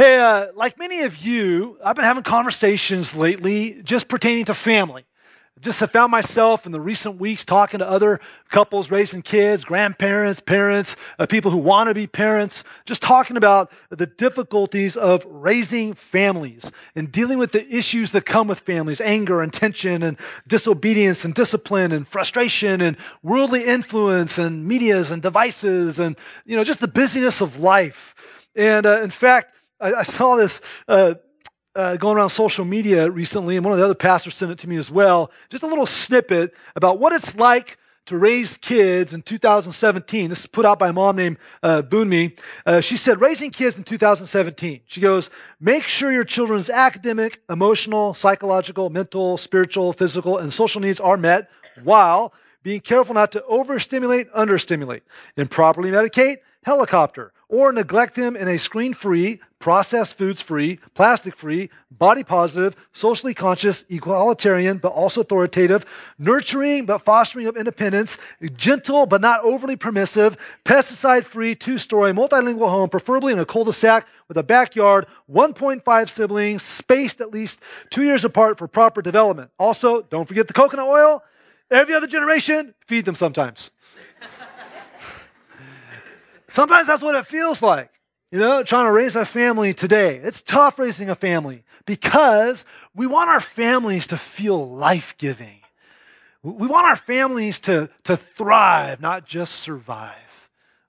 Hey, uh, like many of you, I've been having conversations lately just pertaining to family. Just have found myself in the recent weeks talking to other couples raising kids, grandparents, parents, uh, people who want to be parents, just talking about the difficulties of raising families and dealing with the issues that come with families anger and tension and disobedience and discipline and frustration and worldly influence and medias and devices and, you know, just the busyness of life. And uh, in fact, I, I saw this uh, uh, going around social media recently, and one of the other pastors sent it to me as well. Just a little snippet about what it's like to raise kids in 2017. This is put out by a mom named uh, Bunmi. Uh, she said, raising kids in 2017. She goes, make sure your children's academic, emotional, psychological, mental, spiritual, physical, and social needs are met while being careful not to overstimulate, understimulate, improperly medicate, helicopter, or neglect them in a screen free, processed foods free, plastic free, body positive, socially conscious, egalitarian, but also authoritative, nurturing but fostering of independence, gentle but not overly permissive, pesticide free, two story, multilingual home, preferably in a cul de sac with a backyard, 1.5 siblings, spaced at least two years apart for proper development. Also, don't forget the coconut oil. Every other generation, feed them sometimes. Sometimes that's what it feels like. You know, trying to raise a family today. It's tough raising a family because we want our families to feel life giving. We want our families to, to thrive, not just survive.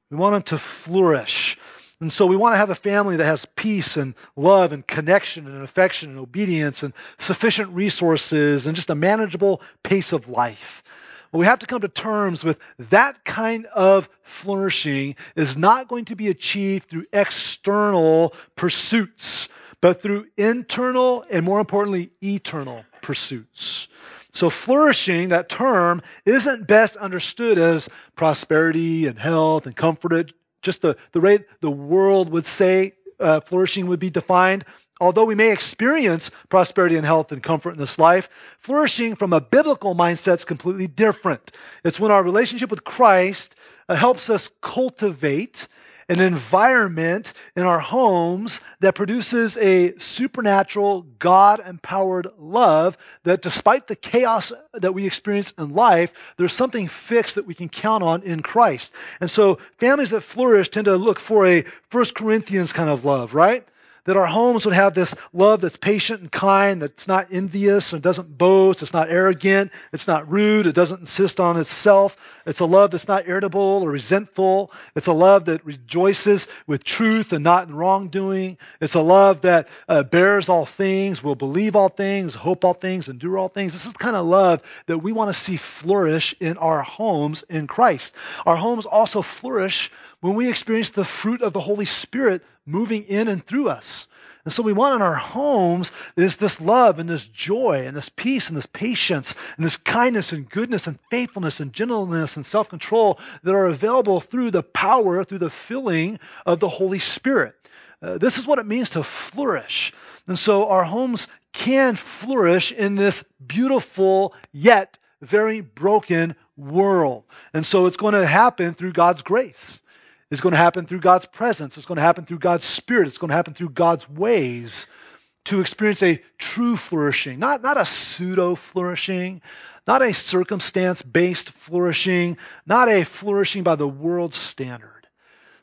We want them to flourish. And so we want to have a family that has peace and love and connection and affection and obedience and sufficient resources and just a manageable pace of life. We have to come to terms with that kind of flourishing is not going to be achieved through external pursuits, but through internal and more importantly, eternal pursuits. So, flourishing, that term, isn't best understood as prosperity and health and comfort, just the, the way the world would say uh, flourishing would be defined. Although we may experience prosperity and health and comfort in this life, flourishing from a biblical mindset is completely different. It's when our relationship with Christ uh, helps us cultivate an environment in our homes that produces a supernatural, God empowered love that, despite the chaos that we experience in life, there's something fixed that we can count on in Christ. And so, families that flourish tend to look for a First Corinthians kind of love, right? That our homes would have this love that's patient and kind, that's not envious and doesn't boast, it's not arrogant, it's not rude, it doesn't insist on itself. It's a love that's not irritable or resentful. It's a love that rejoices with truth and not in wrongdoing. It's a love that uh, bears all things, will believe all things, hope all things, and endure all things. This is the kind of love that we want to see flourish in our homes in Christ. Our homes also flourish when we experience the fruit of the Holy Spirit moving in and through us. And so we want in our homes is this love and this joy and this peace and this patience and this kindness and goodness and faithfulness and gentleness and self-control that are available through the power, through the filling of the Holy Spirit. Uh, this is what it means to flourish. And so our homes can flourish in this beautiful yet very broken world. And so it's going to happen through God's grace. It's going to happen through God's presence. It's going to happen through God's spirit. It's going to happen through God's ways to experience a true flourishing, not, not a pseudo flourishing, not a circumstance based flourishing, not a flourishing by the world's standard.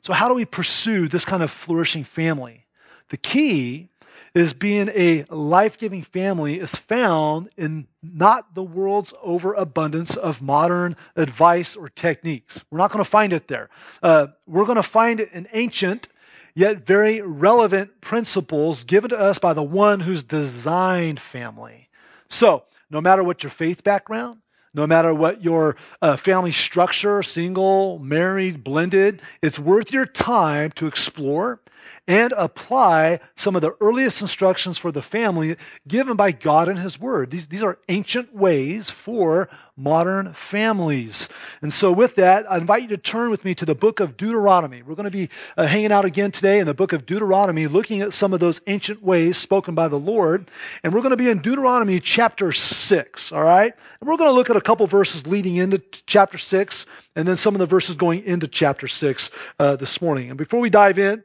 So, how do we pursue this kind of flourishing family? The key is being a life giving family is found in not the world's overabundance of modern advice or techniques. We're not going to find it there. Uh, we're going to find it in ancient, yet very relevant principles given to us by the one who's designed family. So, no matter what your faith background, no matter what your uh, family structure, single, married, blended, it's worth your time to explore and apply some of the earliest instructions for the family given by God in His Word. These, these are ancient ways for modern families. And so, with that, I invite you to turn with me to the book of Deuteronomy. We're going to be uh, hanging out again today in the book of Deuteronomy, looking at some of those ancient ways spoken by the Lord. And we're going to be in Deuteronomy chapter 6, all right? And we're going to look at a couple verses leading into chapter 6 and then some of the verses going into chapter 6 uh, this morning. And before we dive in,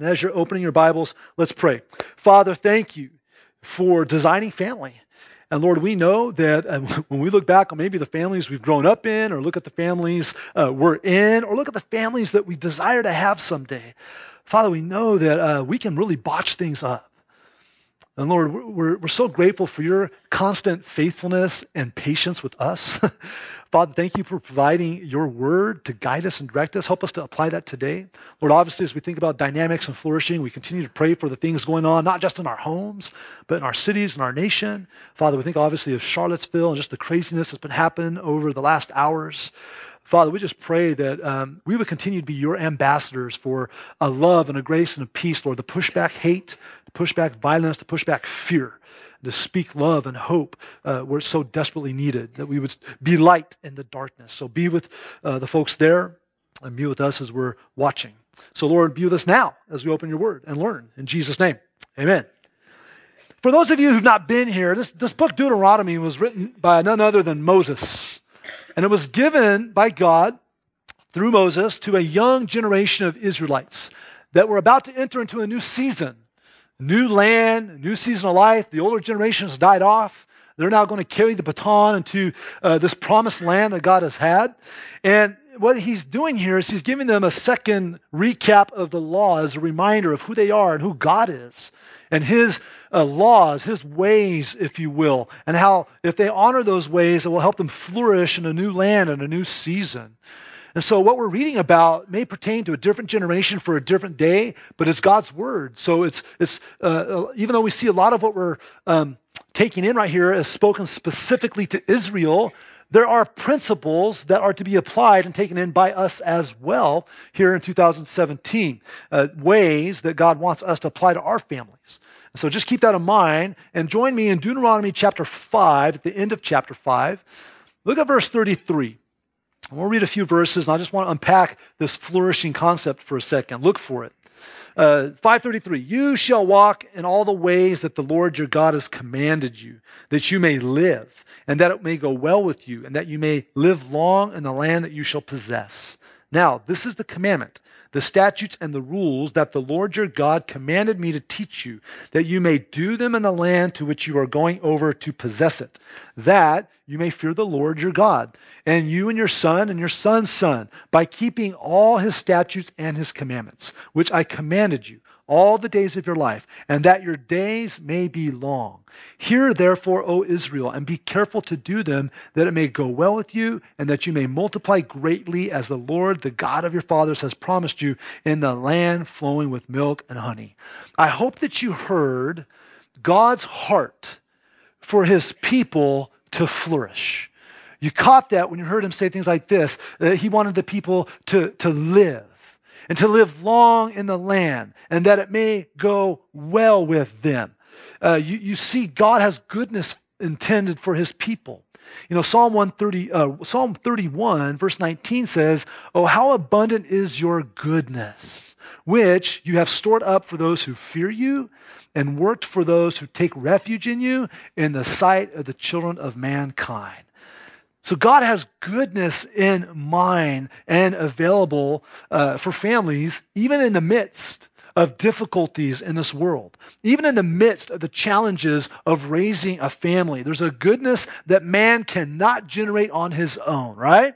And as you're opening your Bibles, let's pray. Father, thank you for designing family. And Lord, we know that uh, when we look back on maybe the families we've grown up in, or look at the families uh, we're in, or look at the families that we desire to have someday, Father, we know that uh, we can really botch things up. And Lord, we're, we're so grateful for your constant faithfulness and patience with us. Father, thank you for providing your word to guide us and direct us. Help us to apply that today. Lord, obviously, as we think about dynamics and flourishing, we continue to pray for the things going on, not just in our homes, but in our cities and our nation. Father, we think obviously of Charlottesville and just the craziness that's been happening over the last hours. Father, we just pray that um, we would continue to be your ambassadors for a love and a grace and a peace, Lord, to push back hate, to push back violence, to push back fear to speak love and hope uh, where it's so desperately needed, that we would be light in the darkness. So be with uh, the folks there and be with us as we're watching. So, Lord, be with us now as we open your word and learn. In Jesus' name, amen. For those of you who've not been here, this, this book, Deuteronomy, was written by none other than Moses. And it was given by God through Moses to a young generation of Israelites that were about to enter into a new season new land, new season of life. The older generations died off. They're now going to carry the baton into uh, this promised land that God has had. And what he's doing here is he's giving them a second recap of the law as a reminder of who they are and who God is and his uh, laws, his ways, if you will, and how if they honor those ways, it will help them flourish in a new land and a new season. And so, what we're reading about may pertain to a different generation for a different day, but it's God's word. So, it's, it's uh, uh, even though we see a lot of what we're um, taking in right here as spoken specifically to Israel, there are principles that are to be applied and taken in by us as well here in 2017, uh, ways that God wants us to apply to our families. So just keep that in mind and join me in Deuteronomy chapter 5, at the end of chapter 5. Look at verse 33. We'll read a few verses, and I just want to unpack this flourishing concept for a second. Look for it. Uh, 533 You shall walk in all the ways that the Lord your God has commanded you, that you may live, and that it may go well with you, and that you may live long in the land that you shall possess. Now, this is the commandment the statutes and the rules that the Lord your God commanded me to teach you, that you may do them in the land to which you are going over to possess it, that you may fear the Lord your God, and you and your son and your son's son, by keeping all his statutes and his commandments, which I commanded you all the days of your life, and that your days may be long. Hear therefore, O Israel, and be careful to do them, that it may go well with you, and that you may multiply greatly, as the Lord, the God of your fathers, has promised you, in the land flowing with milk and honey. I hope that you heard God's heart for his people to flourish. You caught that when you heard him say things like this that he wanted the people to, to live and to live long in the land, and that it may go well with them. Uh, you, you see, God has goodness intended for his people. You know, Psalm 130, uh, Psalm 31, verse 19 says, Oh, how abundant is your goodness, which you have stored up for those who fear you and worked for those who take refuge in you in the sight of the children of mankind. So God has goodness in mind and available uh, for families, even in the midst of difficulties in this world, even in the midst of the challenges of raising a family. There's a goodness that man cannot generate on his own, right?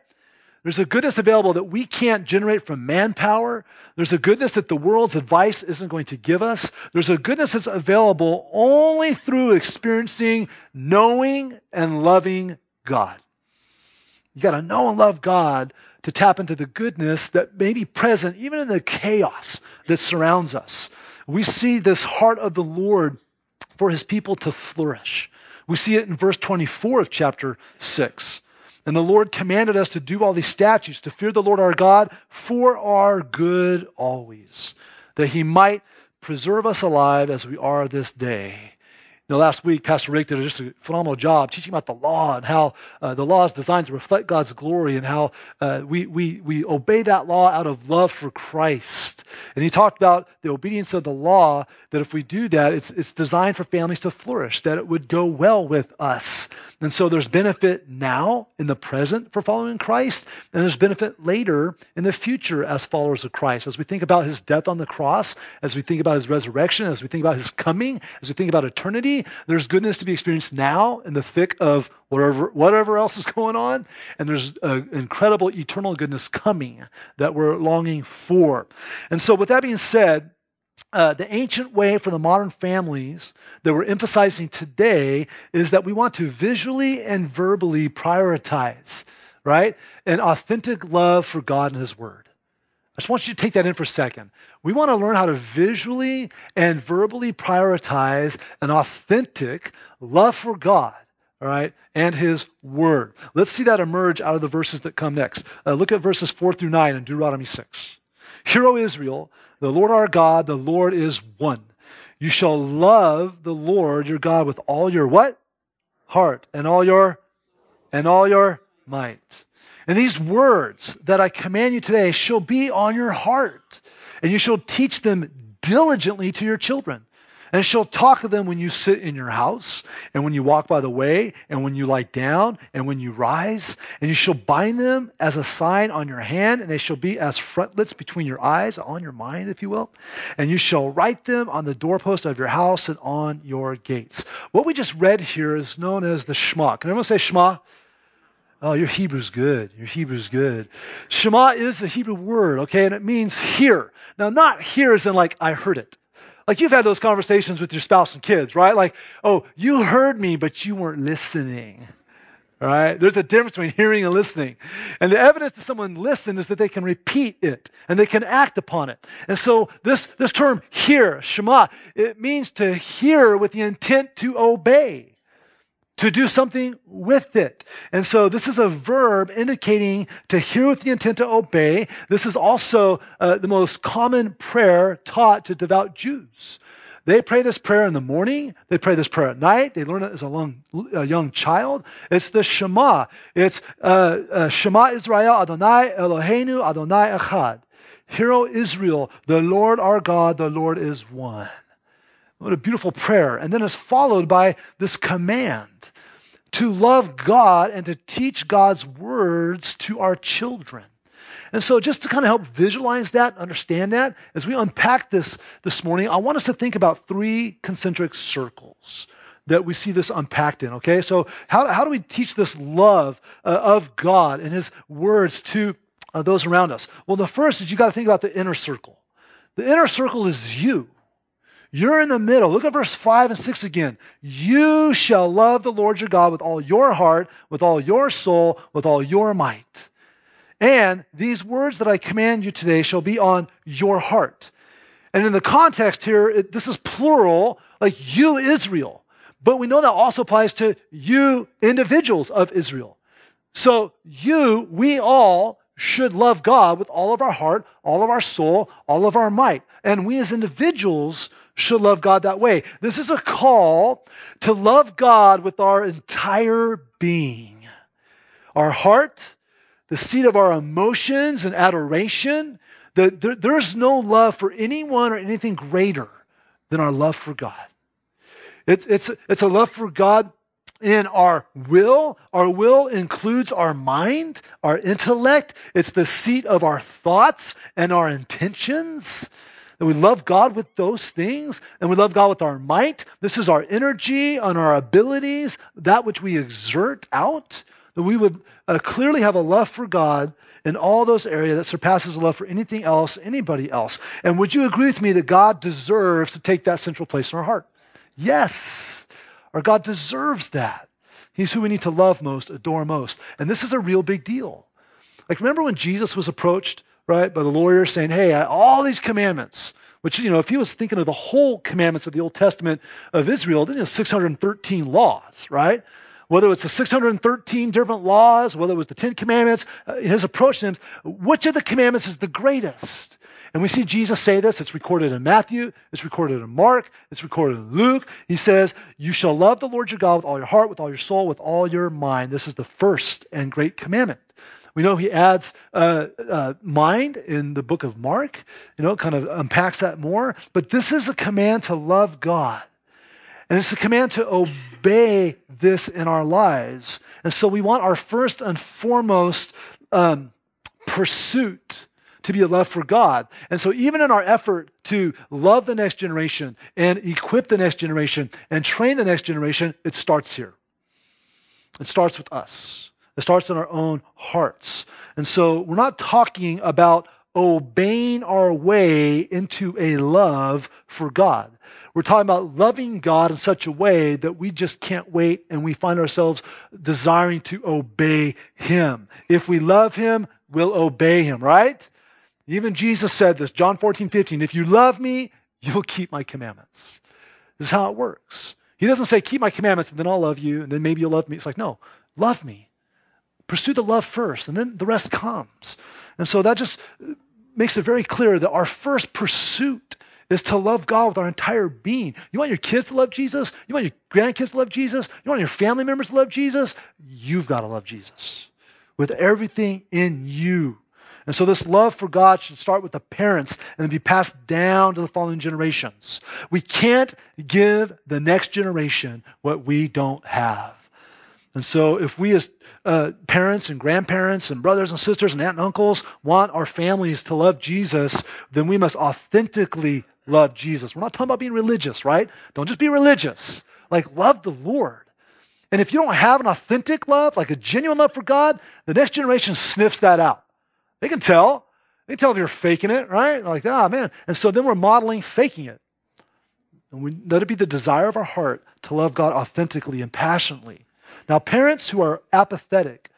There's a goodness available that we can't generate from manpower. There's a goodness that the world's advice isn't going to give us. There's a goodness that's available only through experiencing, knowing, and loving God. You got to know and love God to tap into the goodness that may be present even in the chaos that surrounds us. We see this heart of the Lord for his people to flourish. We see it in verse 24 of chapter 6. And the Lord commanded us to do all these statutes, to fear the Lord our God for our good always, that he might preserve us alive as we are this day. You know, last week, Pastor Rick did just a phenomenal job teaching about the law and how uh, the law is designed to reflect God's glory and how uh, we, we, we obey that law out of love for Christ. And he talked about the obedience of the law, that if we do that, it's, it's designed for families to flourish, that it would go well with us. And so there's benefit now in the present for following Christ, and there's benefit later in the future as followers of Christ. As we think about his death on the cross, as we think about his resurrection, as we think about his coming, as we think about eternity, there's goodness to be experienced now in the thick of whatever, whatever else is going on, and there's an incredible eternal goodness coming that we're longing for. And so, with that being said, uh, the ancient way for the modern families that we're emphasizing today is that we want to visually and verbally prioritize, right? An authentic love for God and His Word. I just want you to take that in for a second. We want to learn how to visually and verbally prioritize an authentic love for God, all right, and His Word. Let's see that emerge out of the verses that come next. Uh, look at verses 4 through 9 in Deuteronomy 6. Hear, O Israel, the Lord our God, the Lord is one. You shall love the Lord your God with all your what? Heart and all your and all your might. And these words that I command you today shall be on your heart, and you shall teach them diligently to your children and shall talk to them when you sit in your house, and when you walk by the way, and when you lie down, and when you rise. And you shall bind them as a sign on your hand, and they shall be as frontlets between your eyes, on your mind, if you will. And you shall write them on the doorpost of your house and on your gates. What we just read here is known as the Shema. Can everyone say Shema? Oh, your Hebrew's good. Your Hebrew's good. Shema is a Hebrew word, okay, and it means hear. Now, not hear as in like I heard it. Like you've had those conversations with your spouse and kids, right? Like, oh, you heard me, but you weren't listening. Right? There's a difference between hearing and listening. And the evidence that someone listened is that they can repeat it and they can act upon it. And so this, this term hear, Shema, it means to hear with the intent to obey to do something with it. And so this is a verb indicating to hear with the intent to obey. This is also uh, the most common prayer taught to devout Jews. They pray this prayer in the morning. They pray this prayer at night. They learn it as a, long, a young child. It's the Shema. It's uh, uh, Shema Israel Adonai Eloheinu Adonai Echad. Hear, O Israel, the Lord our God, the Lord is one. What a beautiful prayer. And then it's followed by this command to love God and to teach God's words to our children. And so, just to kind of help visualize that, understand that, as we unpack this this morning, I want us to think about three concentric circles that we see this unpacked in, okay? So, how, how do we teach this love uh, of God and His words to uh, those around us? Well, the first is you got to think about the inner circle. The inner circle is you. You're in the middle. Look at verse 5 and 6 again. You shall love the Lord your God with all your heart, with all your soul, with all your might. And these words that I command you today shall be on your heart. And in the context here, it, this is plural, like you, Israel. But we know that also applies to you, individuals of Israel. So you, we all should love God with all of our heart, all of our soul, all of our might. And we as individuals should love God that way. This is a call to love God with our entire being, our heart, the seat of our emotions and adoration. The, there, there's no love for anyone or anything greater than our love for God. It's, it's, it's a love for God in our will. Our will includes our mind, our intellect. It's the seat of our thoughts and our intentions that we love God with those things, and we love God with our might. This is our energy and our abilities, that which we exert out, that we would uh, clearly have a love for God in all those areas that surpasses a love for anything else, anybody else. And would you agree with me that God deserves to take that central place in our heart? Yes, our God deserves that. He's who we need to love most, adore most. And this is a real big deal. Like, remember when Jesus was approached right, by the lawyer saying, hey, all these commandments, which, you know, if he was thinking of the whole commandments of the Old Testament of Israel, then you know, 613 laws, right? Whether it's the 613 different laws, whether it was the Ten Commandments, uh, his approach to them, which of the commandments is the greatest? And we see Jesus say this. It's recorded in Matthew, it's recorded in Mark, it's recorded in Luke. He says, You shall love the Lord your God with all your heart, with all your soul, with all your mind. This is the first and great commandment. We know he adds uh, uh, mind in the book of Mark, you know, kind of unpacks that more. But this is a command to love God. And it's a command to obey this in our lives. And so we want our first and foremost um, pursuit to be a love for God. And so, even in our effort to love the next generation and equip the next generation and train the next generation, it starts here. It starts with us, it starts in our own hearts. And so, we're not talking about obeying our way into a love for God. We're talking about loving God in such a way that we just can't wait and we find ourselves desiring to obey Him. If we love Him, we'll obey Him, right? Even Jesus said this, John 14, 15, if you love me, you'll keep my commandments. This is how it works. He doesn't say, keep my commandments and then I'll love you and then maybe you'll love me. It's like, no, love me. Pursue the love first and then the rest comes. And so that just makes it very clear that our first pursuit is to love God with our entire being. You want your kids to love Jesus? You want your grandkids to love Jesus? You want your family members to love Jesus? You've got to love Jesus with everything in you. And so, this love for God should start with the parents and then be passed down to the following generations. We can't give the next generation what we don't have. And so, if we as uh, parents and grandparents and brothers and sisters and aunt and uncles want our families to love Jesus, then we must authentically love Jesus. We're not talking about being religious, right? Don't just be religious. Like, love the Lord. And if you don't have an authentic love, like a genuine love for God, the next generation sniffs that out. They can tell. They can tell if you're faking it, right? Like, ah, oh, man. And so then we're modeling faking it. And we let it be the desire of our heart to love God authentically and passionately. Now, parents who are apathetic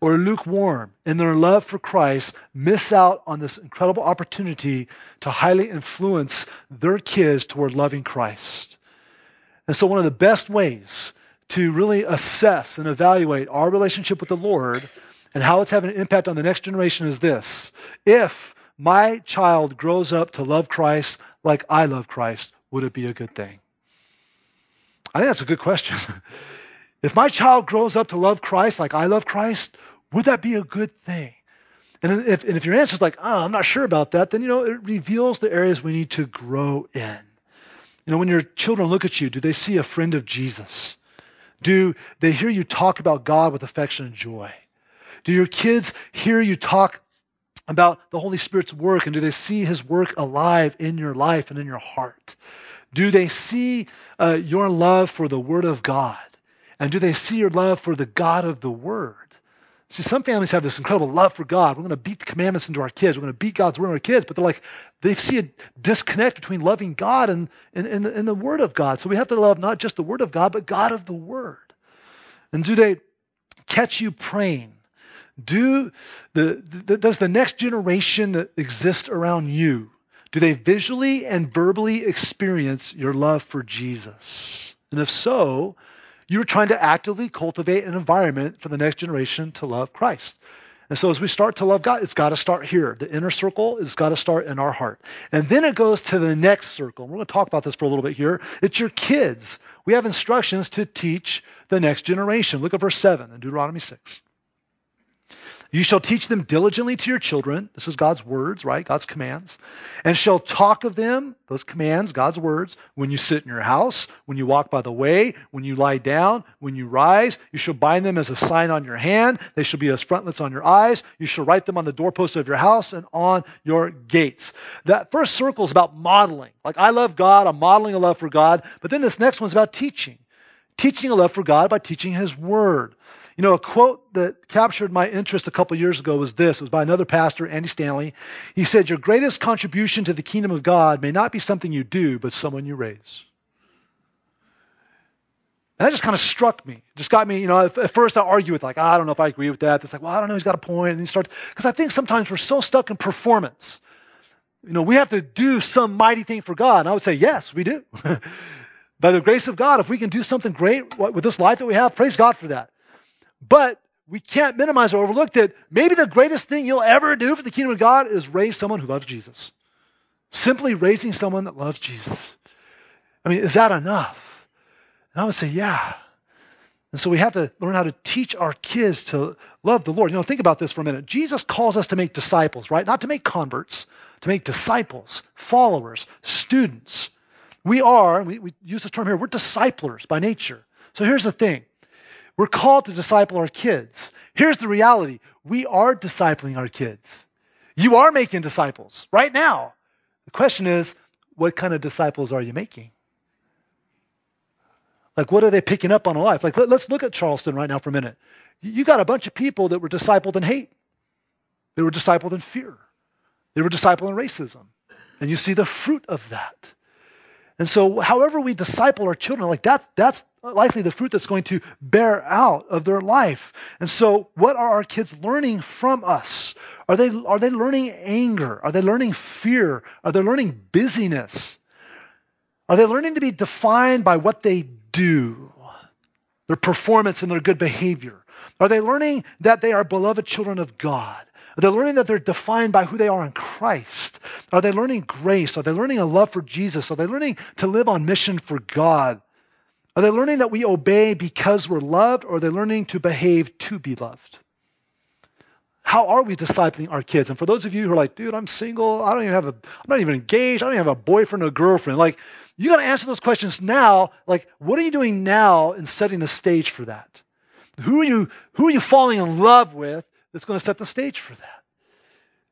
or lukewarm in their love for Christ miss out on this incredible opportunity to highly influence their kids toward loving Christ. And so, one of the best ways to really assess and evaluate our relationship with the Lord and how it's having an impact on the next generation is this if my child grows up to love Christ like I love Christ, would it be a good thing? I think that's a good question. if my child grows up to love Christ like I love Christ, would that be a good thing? And if, and if your answer is like, oh, I'm not sure about that, then, you know, it reveals the areas we need to grow in. You know, when your children look at you, do they see a friend of Jesus? Do they hear you talk about God with affection and joy? Do your kids hear you talk about the Holy Spirit's work and do they see his work alive in your life and in your heart? Do they see uh, your love for the Word of God? And do they see your love for the God of the Word? See, some families have this incredible love for God. We're going to beat the commandments into our kids. We're going to beat God's word into our kids. But they're like, they see a disconnect between loving God and, and, and, the, and the word of God. So we have to love not just the word of God, but God of the word. And do they catch you praying do the, the, does the next generation that exists around you, do they visually and verbally experience your love for Jesus? And if so, you're trying to actively cultivate an environment for the next generation to love Christ. And so as we start to love God, it's got to start here. The inner circle has got to start in our heart. And then it goes to the next circle. We're going to talk about this for a little bit here. It's your kids. We have instructions to teach the next generation. Look at verse 7 in Deuteronomy 6. You shall teach them diligently to your children. This is God's words, right? God's commands. And shall talk of them, those commands, God's words, when you sit in your house, when you walk by the way, when you lie down, when you rise. You shall bind them as a sign on your hand. They shall be as frontlets on your eyes. You shall write them on the doorposts of your house and on your gates. That first circle is about modeling. Like, I love God, I'm modeling a love for God. But then this next one's about teaching. Teaching a love for God by teaching His Word. You know, a quote that captured my interest a couple years ago was this. It was by another pastor, Andy Stanley. He said, Your greatest contribution to the kingdom of God may not be something you do, but someone you raise. And that just kind of struck me. Just got me, you know, at first I argue with like, oh, I don't know if I agree with that. It's like, well, I don't know, he's got a point. And he starts, because I think sometimes we're so stuck in performance. You know, we have to do some mighty thing for God. And I would say, yes, we do. By the grace of God, if we can do something great with this life that we have, praise God for that. But we can't minimize or overlook that maybe the greatest thing you'll ever do for the kingdom of God is raise someone who loves Jesus. Simply raising someone that loves Jesus. I mean, is that enough? And I would say, yeah. And so we have to learn how to teach our kids to love the Lord. You know, think about this for a minute. Jesus calls us to make disciples, right? Not to make converts, to make disciples, followers, students. We are, we, we use this term here, we're disciplers by nature. So here's the thing we're called to disciple our kids. Here's the reality we are discipling our kids. You are making disciples right now. The question is, what kind of disciples are you making? Like, what are they picking up on in life? Like, let, us look at Charleston right now for a minute. You got a bunch of people that were discipled in hate, they were discipled in fear, they were discipled in racism. And you see the fruit of that. And so, however we disciple our children, like that, that's likely the fruit that's going to bear out of their life. And so, what are our kids learning from us? Are they, are they learning anger? Are they learning fear? Are they learning busyness? Are they learning to be defined by what they do, their performance and their good behavior? Are they learning that they are beloved children of God? Are they learning that they're defined by who they are in Christ? Are they learning grace? Are they learning a love for Jesus? Are they learning to live on mission for God? Are they learning that we obey because we're loved, or are they learning to behave to be loved? How are we discipling our kids? And for those of you who are like, dude, I'm single, I don't even have a, I'm not even engaged, I don't even have a boyfriend or girlfriend. Like, you got to answer those questions now. Like, what are you doing now in setting the stage for that? Who are you, who are you falling in love with that's going to set the stage for that?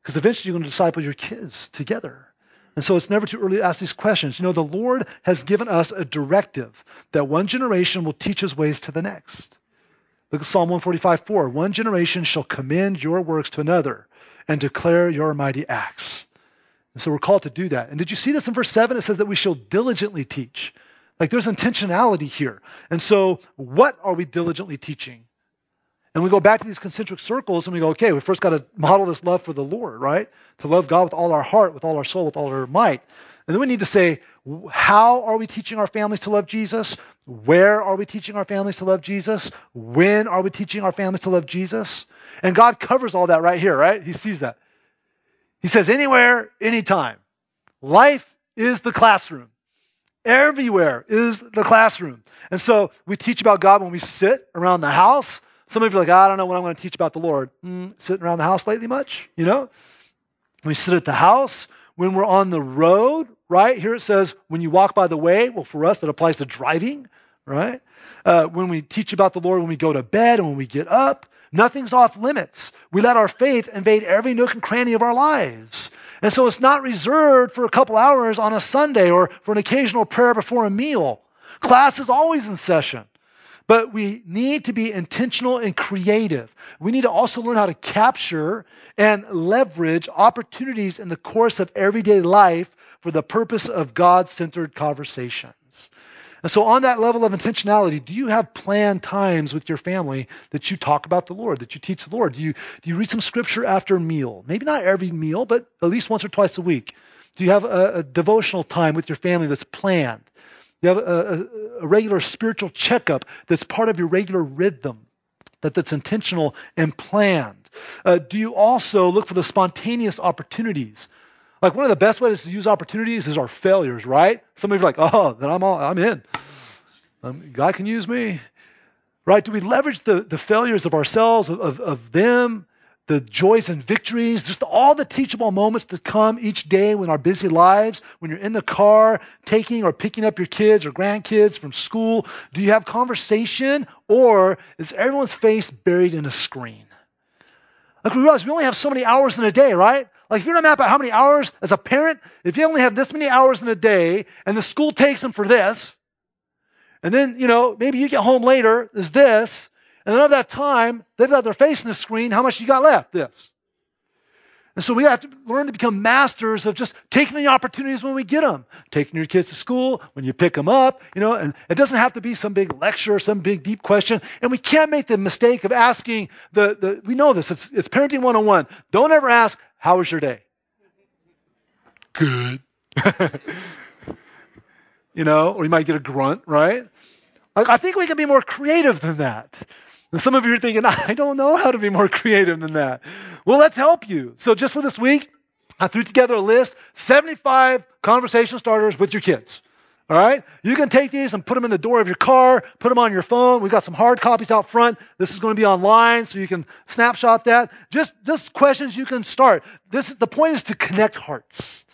Because eventually you're going to disciple your kids together. And so it's never too early to ask these questions. You know, the Lord has given us a directive that one generation will teach his ways to the next. Look at Psalm 145 4. One generation shall commend your works to another and declare your mighty acts. And so we're called to do that. And did you see this in verse 7? It says that we shall diligently teach. Like there's intentionality here. And so, what are we diligently teaching? And we go back to these concentric circles and we go, okay, we first got to model this love for the Lord, right? To love God with all our heart, with all our soul, with all our might. And then we need to say, how are we teaching our families to love Jesus? Where are we teaching our families to love Jesus? When are we teaching our families to love Jesus? And God covers all that right here, right? He sees that. He says, anywhere, anytime. Life is the classroom. Everywhere is the classroom. And so we teach about God when we sit around the house. Some of you are like, I don't know what I'm going to teach about the Lord. Mm, sitting around the house lately much? You know? We sit at the house. When we're on the road, right? Here it says, when you walk by the way. Well, for us, that applies to driving, right? Uh, when we teach about the Lord, when we go to bed and when we get up, nothing's off limits. We let our faith invade every nook and cranny of our lives. And so it's not reserved for a couple hours on a Sunday or for an occasional prayer before a meal. Class is always in session. But we need to be intentional and creative. We need to also learn how to capture and leverage opportunities in the course of everyday life for the purpose of God centered conversations. And so, on that level of intentionality, do you have planned times with your family that you talk about the Lord, that you teach the Lord? Do you, do you read some scripture after a meal? Maybe not every meal, but at least once or twice a week. Do you have a, a devotional time with your family that's planned? You have a, a, a regular spiritual checkup that's part of your regular rhythm, that, that's intentional and planned. Uh, do you also look for the spontaneous opportunities? Like one of the best ways to use opportunities is our failures, right? Some of you are like, oh, then I'm all, I'm in. Um, God can use me, right? Do we leverage the, the failures of ourselves, of, of, of them, the joys and victories, just all the teachable moments that come each day in our busy lives, when you're in the car taking or picking up your kids or grandkids from school, do you have conversation or is everyone's face buried in a screen? Like we realize we only have so many hours in a day, right? Like if you're to map out how many hours as a parent, if you only have this many hours in a day and the school takes them for this, and then, you know, maybe you get home later, is this, and then of that time, they've got their face in the screen. How much you got left? This. And so we have to learn to become masters of just taking the opportunities when we get them, taking your kids to school, when you pick them up, you know, and it doesn't have to be some big lecture or some big deep question. And we can't make the mistake of asking the, the we know this, it's, it's parenting 101. Don't ever ask, how was your day? Good. you know, or you might get a grunt, right? Like, I think we can be more creative than that. And some of you are thinking, I don't know how to be more creative than that. Well, let's help you. So, just for this week, I threw together a list 75 conversation starters with your kids. All right? You can take these and put them in the door of your car, put them on your phone. We've got some hard copies out front. This is going to be online, so you can snapshot that. Just, just questions you can start. This, the point is to connect hearts,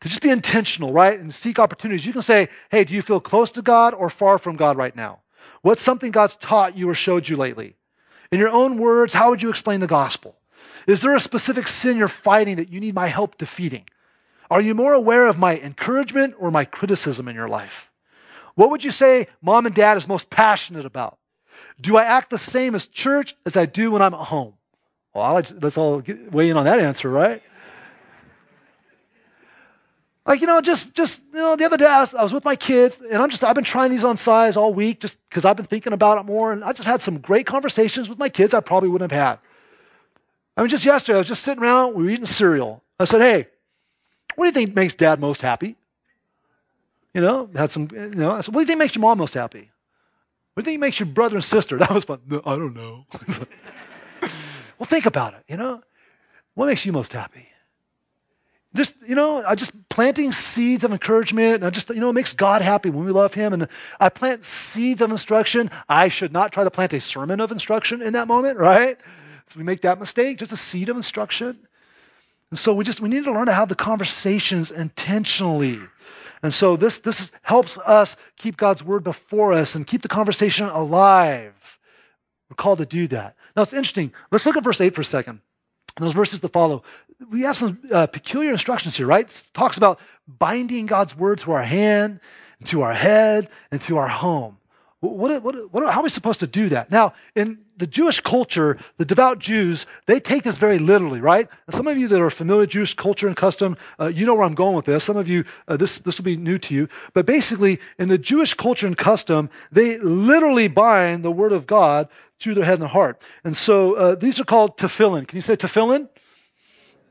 to just be intentional, right? And seek opportunities. You can say, hey, do you feel close to God or far from God right now? What's something God's taught you or showed you lately? In your own words, how would you explain the gospel? Is there a specific sin you're fighting that you need my help defeating? Are you more aware of my encouragement or my criticism in your life? What would you say mom and dad is most passionate about? Do I act the same as church as I do when I'm at home? Well, let's all weigh in on that answer, right? Like, you know, just, just, you know, the other day I was, I was, with my kids and I'm just, I've been trying these on size all week just because I've been thinking about it more. And I just had some great conversations with my kids I probably wouldn't have had. I mean, just yesterday, I was just sitting around, we were eating cereal. I said, hey, what do you think makes dad most happy? You know, had some, you know, I said, what do you think makes your mom most happy? What do you think makes your brother and sister? That was fun. No, I don't know. well, think about it, you know. What makes you most happy? Just you know i just planting seeds of encouragement and i just you know it makes god happy when we love him. And i plant seeds of instruction. I should not try to plant a sermon of instruction in that moment right? So we make that mistake just a seed of instruction. And so we just we need to learn to have the conversations intentionally. And so this this helps us keep god's word before us and keep the conversation alive. We're called to do that. Now it's interesting. Let's look at verse 8 for a second. Those verses to follow, we have some uh, peculiar instructions here, right? It talks about binding God's word to our hand, to our head, and to our home. What, what, what, how are we supposed to do that? Now, in the Jewish culture, the devout Jews, they take this very literally, right? some of you that are familiar with Jewish culture and custom, uh, you know where I'm going with this. Some of you, uh, this, this will be new to you. But basically, in the Jewish culture and custom, they literally bind the word of God to their head and heart. And so uh, these are called tefillin. Can you say tefillin?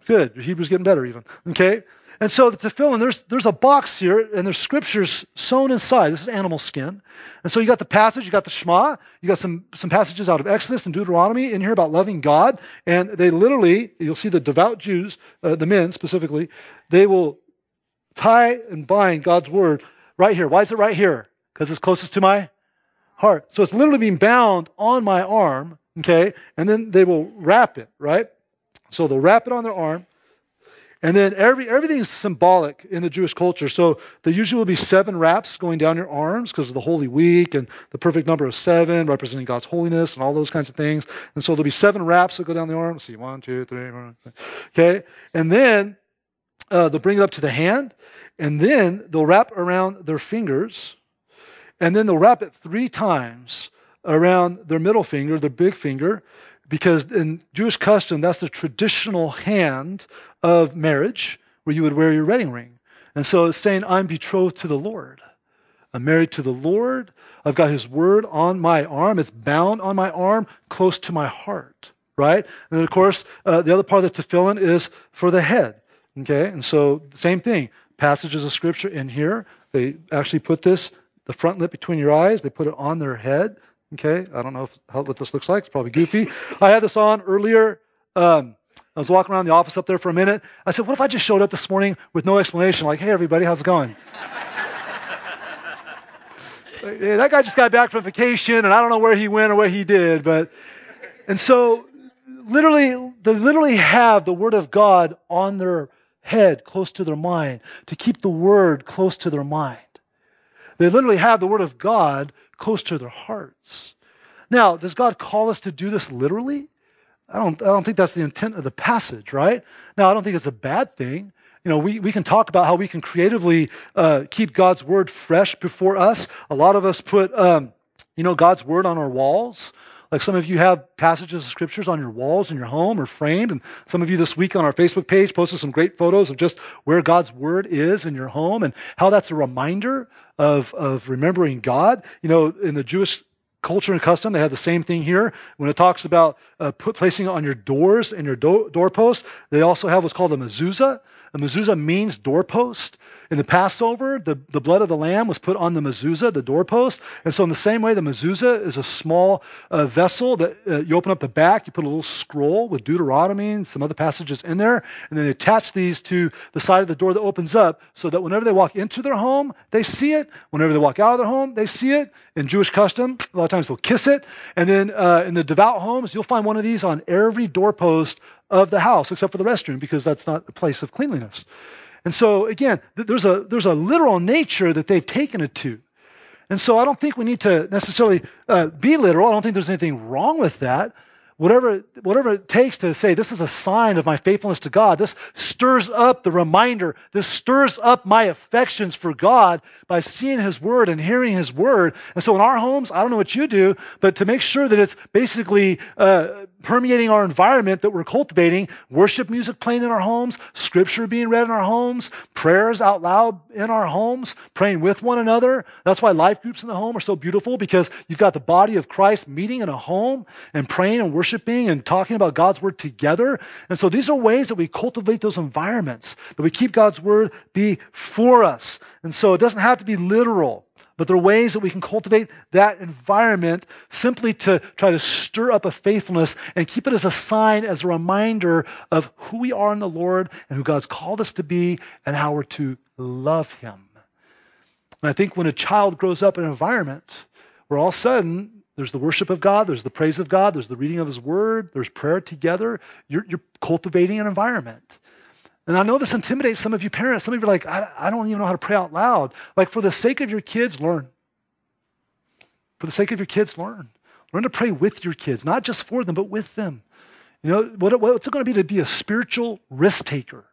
Good. Your Hebrew's getting better even. Okay? And so the tefillin, there's, there's a box here, and there's scriptures sewn inside. This is animal skin. And so you got the passage, you got the Shema, you got some, some passages out of Exodus and Deuteronomy in here about loving God. And they literally, you'll see the devout Jews, uh, the men specifically, they will tie and bind God's word right here. Why is it right here? Because it's closest to my heart. So it's literally being bound on my arm, okay? And then they will wrap it, right? So they'll wrap it on their arm. And then every, everything is symbolic in the Jewish culture. So there usually will be seven wraps going down your arms because of the Holy Week and the perfect number of seven, representing God's holiness and all those kinds of things. And so there'll be seven wraps that go down the arm. Let's see, one, two, three, okay. And then uh, they'll bring it up to the hand, and then they'll wrap around their fingers, and then they'll wrap it three times around their middle finger, their big finger, because in Jewish custom, that's the traditional hand of marriage where you would wear your wedding ring. And so it's saying, I'm betrothed to the Lord. I'm married to the Lord. I've got his word on my arm. It's bound on my arm, close to my heart, right? And then, of course, uh, the other part of the tefillin is for the head, okay? And so, same thing. Passages of scripture in here, they actually put this, the frontlet between your eyes, they put it on their head, Okay, I don't know if, how, what this looks like. It's probably goofy. I had this on earlier. Um, I was walking around the office up there for a minute. I said, What if I just showed up this morning with no explanation? Like, hey, everybody, how's it going? so, yeah, that guy just got back from vacation, and I don't know where he went or what he did. But, and so, literally, they literally have the Word of God on their head, close to their mind, to keep the Word close to their mind. They literally have the Word of God close to their hearts. Now, does God call us to do this literally? I don't, I don't think that's the intent of the passage, right? Now, I don't think it's a bad thing. You know, we, we can talk about how we can creatively uh, keep God's word fresh before us. A lot of us put, um, you know, God's word on our walls. Like some of you have passages of scriptures on your walls in your home or framed. And some of you this week on our Facebook page posted some great photos of just where God's word is in your home and how that's a reminder of, of remembering God. You know, in the Jewish culture and custom, they have the same thing here. When it talks about uh, put, placing it on your doors and your do- doorpost, they also have what's called a mezuzah. A mezuzah means doorpost. In the Passover, the, the blood of the lamb was put on the mezuzah, the doorpost. And so, in the same way, the mezuzah is a small uh, vessel that uh, you open up the back, you put a little scroll with Deuteronomy and some other passages in there, and then they attach these to the side of the door that opens up so that whenever they walk into their home, they see it. Whenever they walk out of their home, they see it. In Jewish custom, a lot of times they'll kiss it. And then uh, in the devout homes, you'll find one of these on every doorpost of the house, except for the restroom, because that's not a place of cleanliness. And so, again, there's a, there's a literal nature that they've taken it to. And so I don't think we need to necessarily uh, be literal. I don't think there's anything wrong with that. Whatever, whatever it takes to say, this is a sign of my faithfulness to God. This stirs up the reminder. This stirs up my affections for God by seeing His Word and hearing His Word. And so in our homes, I don't know what you do, but to make sure that it's basically uh, permeating our environment that we're cultivating worship music playing in our homes, scripture being read in our homes, prayers out loud in our homes, praying with one another. That's why life groups in the home are so beautiful because you've got the body of Christ meeting in a home and praying and worshiping and talking about God's word together. And so these are ways that we cultivate those environments, that we keep God's word before us. And so it doesn't have to be literal. But there are ways that we can cultivate that environment simply to try to stir up a faithfulness and keep it as a sign, as a reminder of who we are in the Lord and who God's called us to be and how we're to love Him. And I think when a child grows up in an environment where all of a sudden there's the worship of God, there's the praise of God, there's the reading of His Word, there's prayer together, you're, you're cultivating an environment. And I know this intimidates some of you parents. Some of you are like, I, I don't even know how to pray out loud. Like, for the sake of your kids, learn. For the sake of your kids, learn. Learn to pray with your kids, not just for them, but with them. You know, what, what's it going to be to be a spiritual risk taker?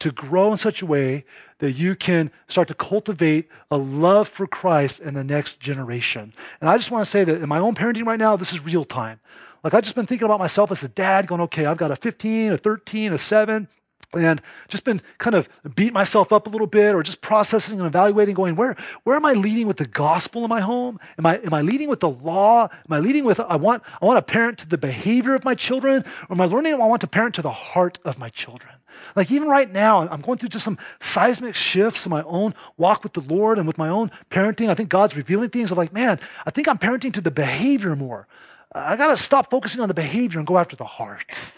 To grow in such a way that you can start to cultivate a love for Christ in the next generation. And I just want to say that in my own parenting right now, this is real time. Like, I've just been thinking about myself as a dad, going, okay, I've got a 15, a 13, a 7 and just been kind of beating myself up a little bit or just processing and evaluating going where, where am i leading with the gospel in my home? Am I, am I leading with the law? Am i leading with i want i want to parent to the behavior of my children? Or am i learning i want to parent to the heart of my children? Like even right now i'm going through just some seismic shifts in my own walk with the lord and with my own parenting. I think god's revealing things of like man i think i'm parenting to the behavior more. I got to stop focusing on the behavior and go after the heart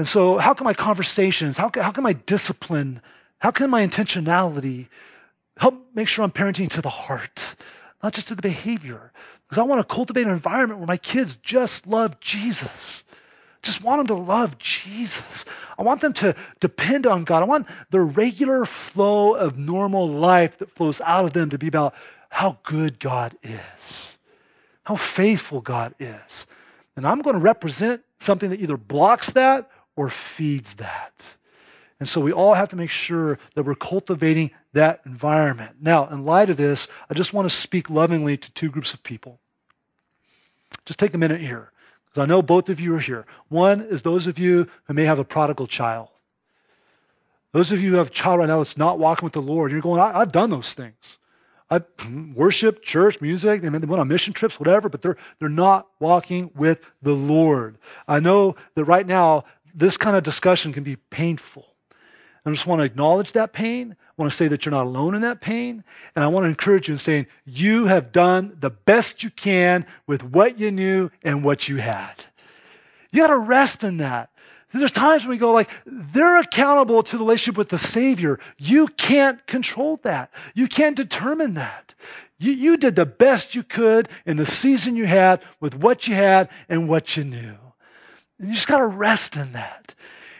and so, how can my conversations, how can, how can my discipline, how can my intentionality help make sure I'm parenting to the heart, not just to the behavior? Because I want to cultivate an environment where my kids just love Jesus. Just want them to love Jesus. I want them to depend on God. I want the regular flow of normal life that flows out of them to be about how good God is, how faithful God is. And I'm going to represent something that either blocks that or feeds that. And so we all have to make sure that we're cultivating that environment. Now, in light of this, I just want to speak lovingly to two groups of people. Just take a minute here, because I know both of you are here. One is those of you who may have a prodigal child. Those of you who have a child right now that's not walking with the Lord, you're going, I, have done those things. I worship, church, music, they went on mission trips, whatever, but they're, they're not walking with the Lord. I know that right now this kind of discussion can be painful. I just want to acknowledge that pain. I want to say that you're not alone in that pain. And I want to encourage you in saying, you have done the best you can with what you knew and what you had. You got to rest in that. There's times when we go like, they're accountable to the relationship with the Savior. You can't control that. You can't determine that. You, you did the best you could in the season you had with what you had and what you knew. You just got to rest in that.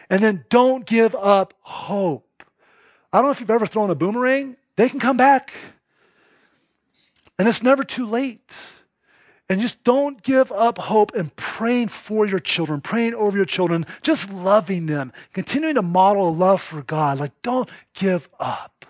And then don't give up hope. I don't know if you've ever thrown a boomerang, they can come back. And it's never too late. And just don't give up hope and praying for your children, praying over your children, just loving them, continuing to model a love for God. Like, don't give up.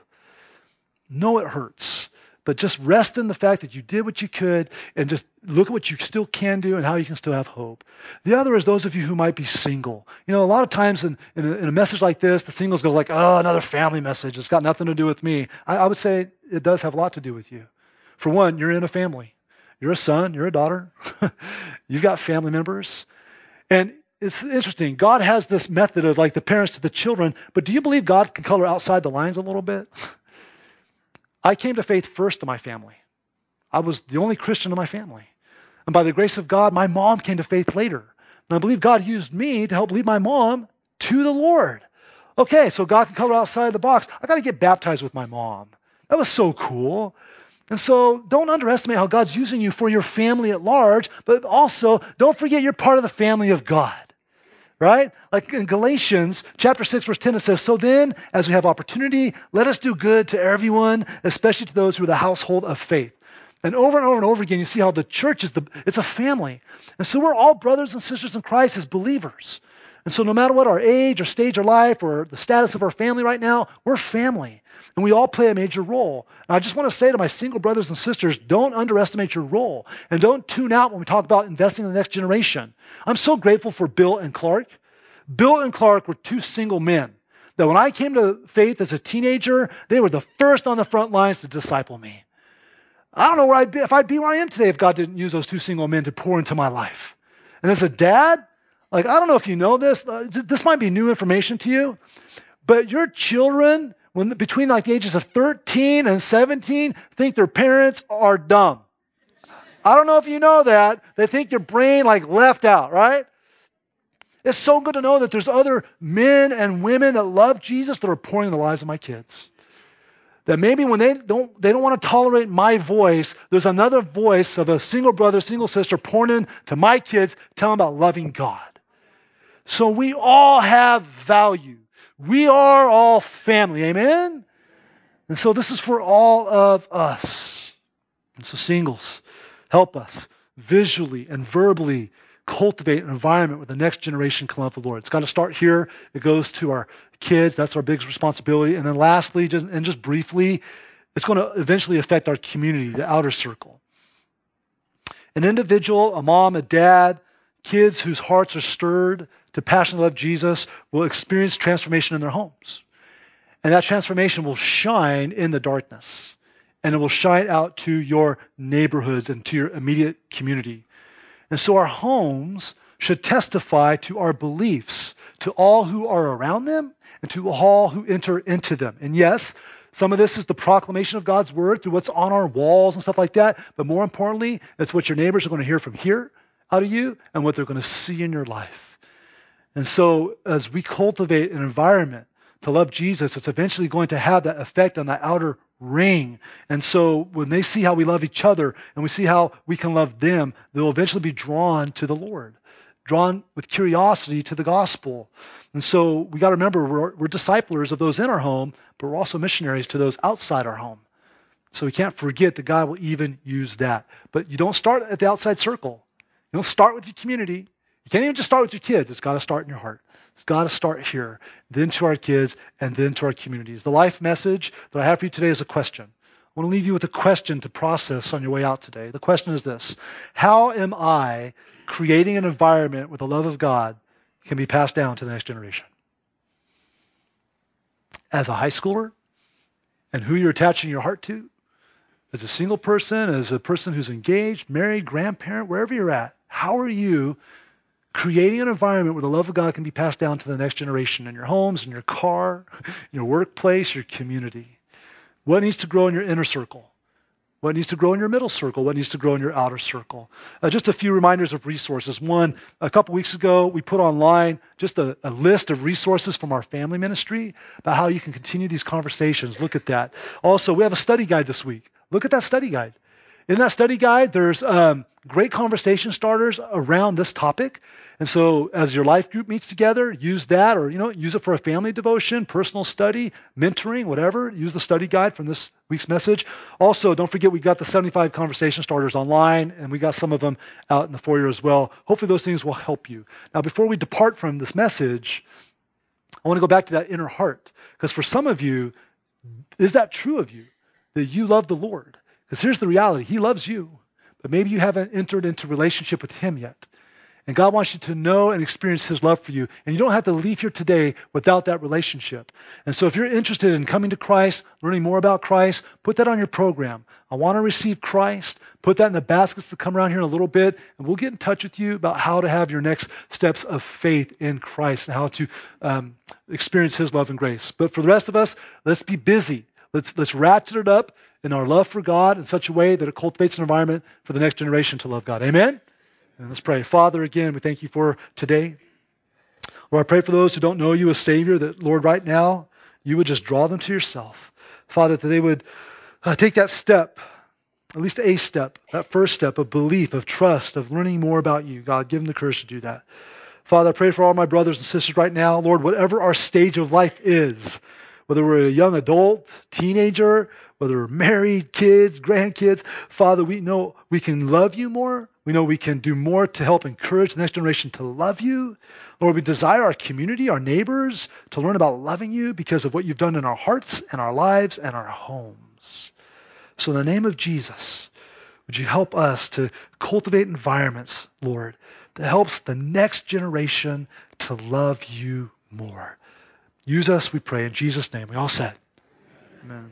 No, it hurts but just rest in the fact that you did what you could and just look at what you still can do and how you can still have hope. The other is those of you who might be single. You know, a lot of times in, in, a, in a message like this, the singles go like, oh, another family message. It's got nothing to do with me. I, I would say it does have a lot to do with you. For one, you're in a family. You're a son, you're a daughter. You've got family members. And it's interesting. God has this method of like the parents to the children, but do you believe God can color outside the lines a little bit? I came to faith first in my family. I was the only Christian in my family. And by the grace of God, my mom came to faith later. And I believe God used me to help lead my mom to the Lord. Okay, so God can color outside the box. I got to get baptized with my mom. That was so cool. And so don't underestimate how God's using you for your family at large, but also don't forget you're part of the family of God. Right? Like in Galatians chapter 6, verse 10, it says, So then, as we have opportunity, let us do good to everyone, especially to those who are the household of faith. And over and over and over again, you see how the church is the it's a family. And so we're all brothers and sisters in Christ as believers. And so no matter what our age or stage of life or the status of our family right now, we're family. And we all play a major role. And I just want to say to my single brothers and sisters, don't underestimate your role. And don't tune out when we talk about investing in the next generation. I'm so grateful for Bill and Clark. Bill and Clark were two single men that when I came to faith as a teenager, they were the first on the front lines to disciple me. I don't know where I'd be if I'd be where I am today if God didn't use those two single men to pour into my life. And as a dad, like I don't know if you know this, uh, this might be new information to you, but your children, when between like the ages of 13 and 17, think their parents are dumb. I don't know if you know that. They think your brain like left out, right? It's so good to know that there's other men and women that love Jesus that are pouring in the lives of my kids. That maybe when they don't, they don't want to tolerate my voice, there's another voice of a single brother, single sister pouring in to my kids, telling about loving God. So we all have value. We are all family. Amen? And so this is for all of us. And so, singles, help us visually and verbally cultivate an environment where the next generation can love the Lord. It's got to start here. It goes to our kids. That's our biggest responsibility. And then lastly, just, and just briefly, it's going to eventually affect our community, the outer circle. An individual, a mom, a dad, kids whose hearts are stirred to passionately love Jesus will experience transformation in their homes. And that transformation will shine in the darkness. And it will shine out to your neighborhoods and to your immediate community. And so our homes should testify to our beliefs to all who are around them and to all who enter into them. And yes, some of this is the proclamation of God's word through what's on our walls and stuff like that. But more importantly, it's what your neighbors are going to hear from here out of you and what they're going to see in your life. And so, as we cultivate an environment to love Jesus, it's eventually going to have that effect on that outer ring. And so when they see how we love each other and we see how we can love them, they'll eventually be drawn to the Lord, drawn with curiosity to the gospel. And so we got to remember we're, we're disciplers of those in our home, but we're also missionaries to those outside our home. So we can't forget that God will even use that. But you don't start at the outside circle. You don't start with your community. You can't even just start with your kids. It's got to start in your heart. It's got to start here, then to our kids, and then to our communities. The life message that I have for you today is a question. I want to leave you with a question to process on your way out today. The question is this How am I creating an environment where the love of God can be passed down to the next generation? As a high schooler, and who you're attaching your heart to, as a single person, as a person who's engaged, married, grandparent, wherever you're at, how are you creating an environment where the love of God can be passed down to the next generation in your homes, in your car, in your workplace, your community. What needs to grow in your inner circle? What needs to grow in your middle circle? What needs to grow in your outer circle? Uh, just a few reminders of resources. One, a couple weeks ago, we put online just a, a, list of resources from our family ministry about how you can continue these conversations. Look at that. Also, we have a study guide this week. Look at that study guide. In that study guide, there's um, great conversation starters around this topic. And so as your life group meets together, use that or you know, use it for a family devotion, personal study, mentoring, whatever. Use the study guide from this week's message. Also, don't forget we got the 75 conversation starters online and we got some of them out in the foyer as well. Hopefully those things will help you. Now, before we depart from this message, I want to go back to that inner heart because for some of you, is that true of you that you love the Lord? Because here's the reality. He loves you, but maybe you haven't entered into relationship with him yet. And God wants you to know and experience His love for you. And you don't have to leave here today without that relationship. And so, if you're interested in coming to Christ, learning more about Christ, put that on your program. I want to receive Christ. Put that in the baskets to come around here in a little bit. And we'll get in touch with you about how to have your next steps of faith in Christ and how to um, experience His love and grace. But for the rest of us, let's be busy. Let's, let's ratchet it up in our love for God in such a way that it cultivates an environment for the next generation to love God. Amen? And let's pray. Father, again, we thank you for today. Lord, I pray for those who don't know you as Savior that, Lord, right now, you would just draw them to yourself. Father, that they would uh, take that step, at least a step, that first step of belief, of trust, of learning more about you. God, give them the courage to do that. Father, I pray for all my brothers and sisters right now, Lord, whatever our stage of life is, whether we're a young adult, teenager, whether we're married, kids, grandkids, Father, we know we can love you more. We know we can do more to help encourage the next generation to love you. Lord, we desire our community, our neighbors, to learn about loving you because of what you've done in our hearts and our lives and our homes. So, in the name of Jesus, would you help us to cultivate environments, Lord, that helps the next generation to love you more? Use us, we pray, in Jesus' name. We all said, Amen.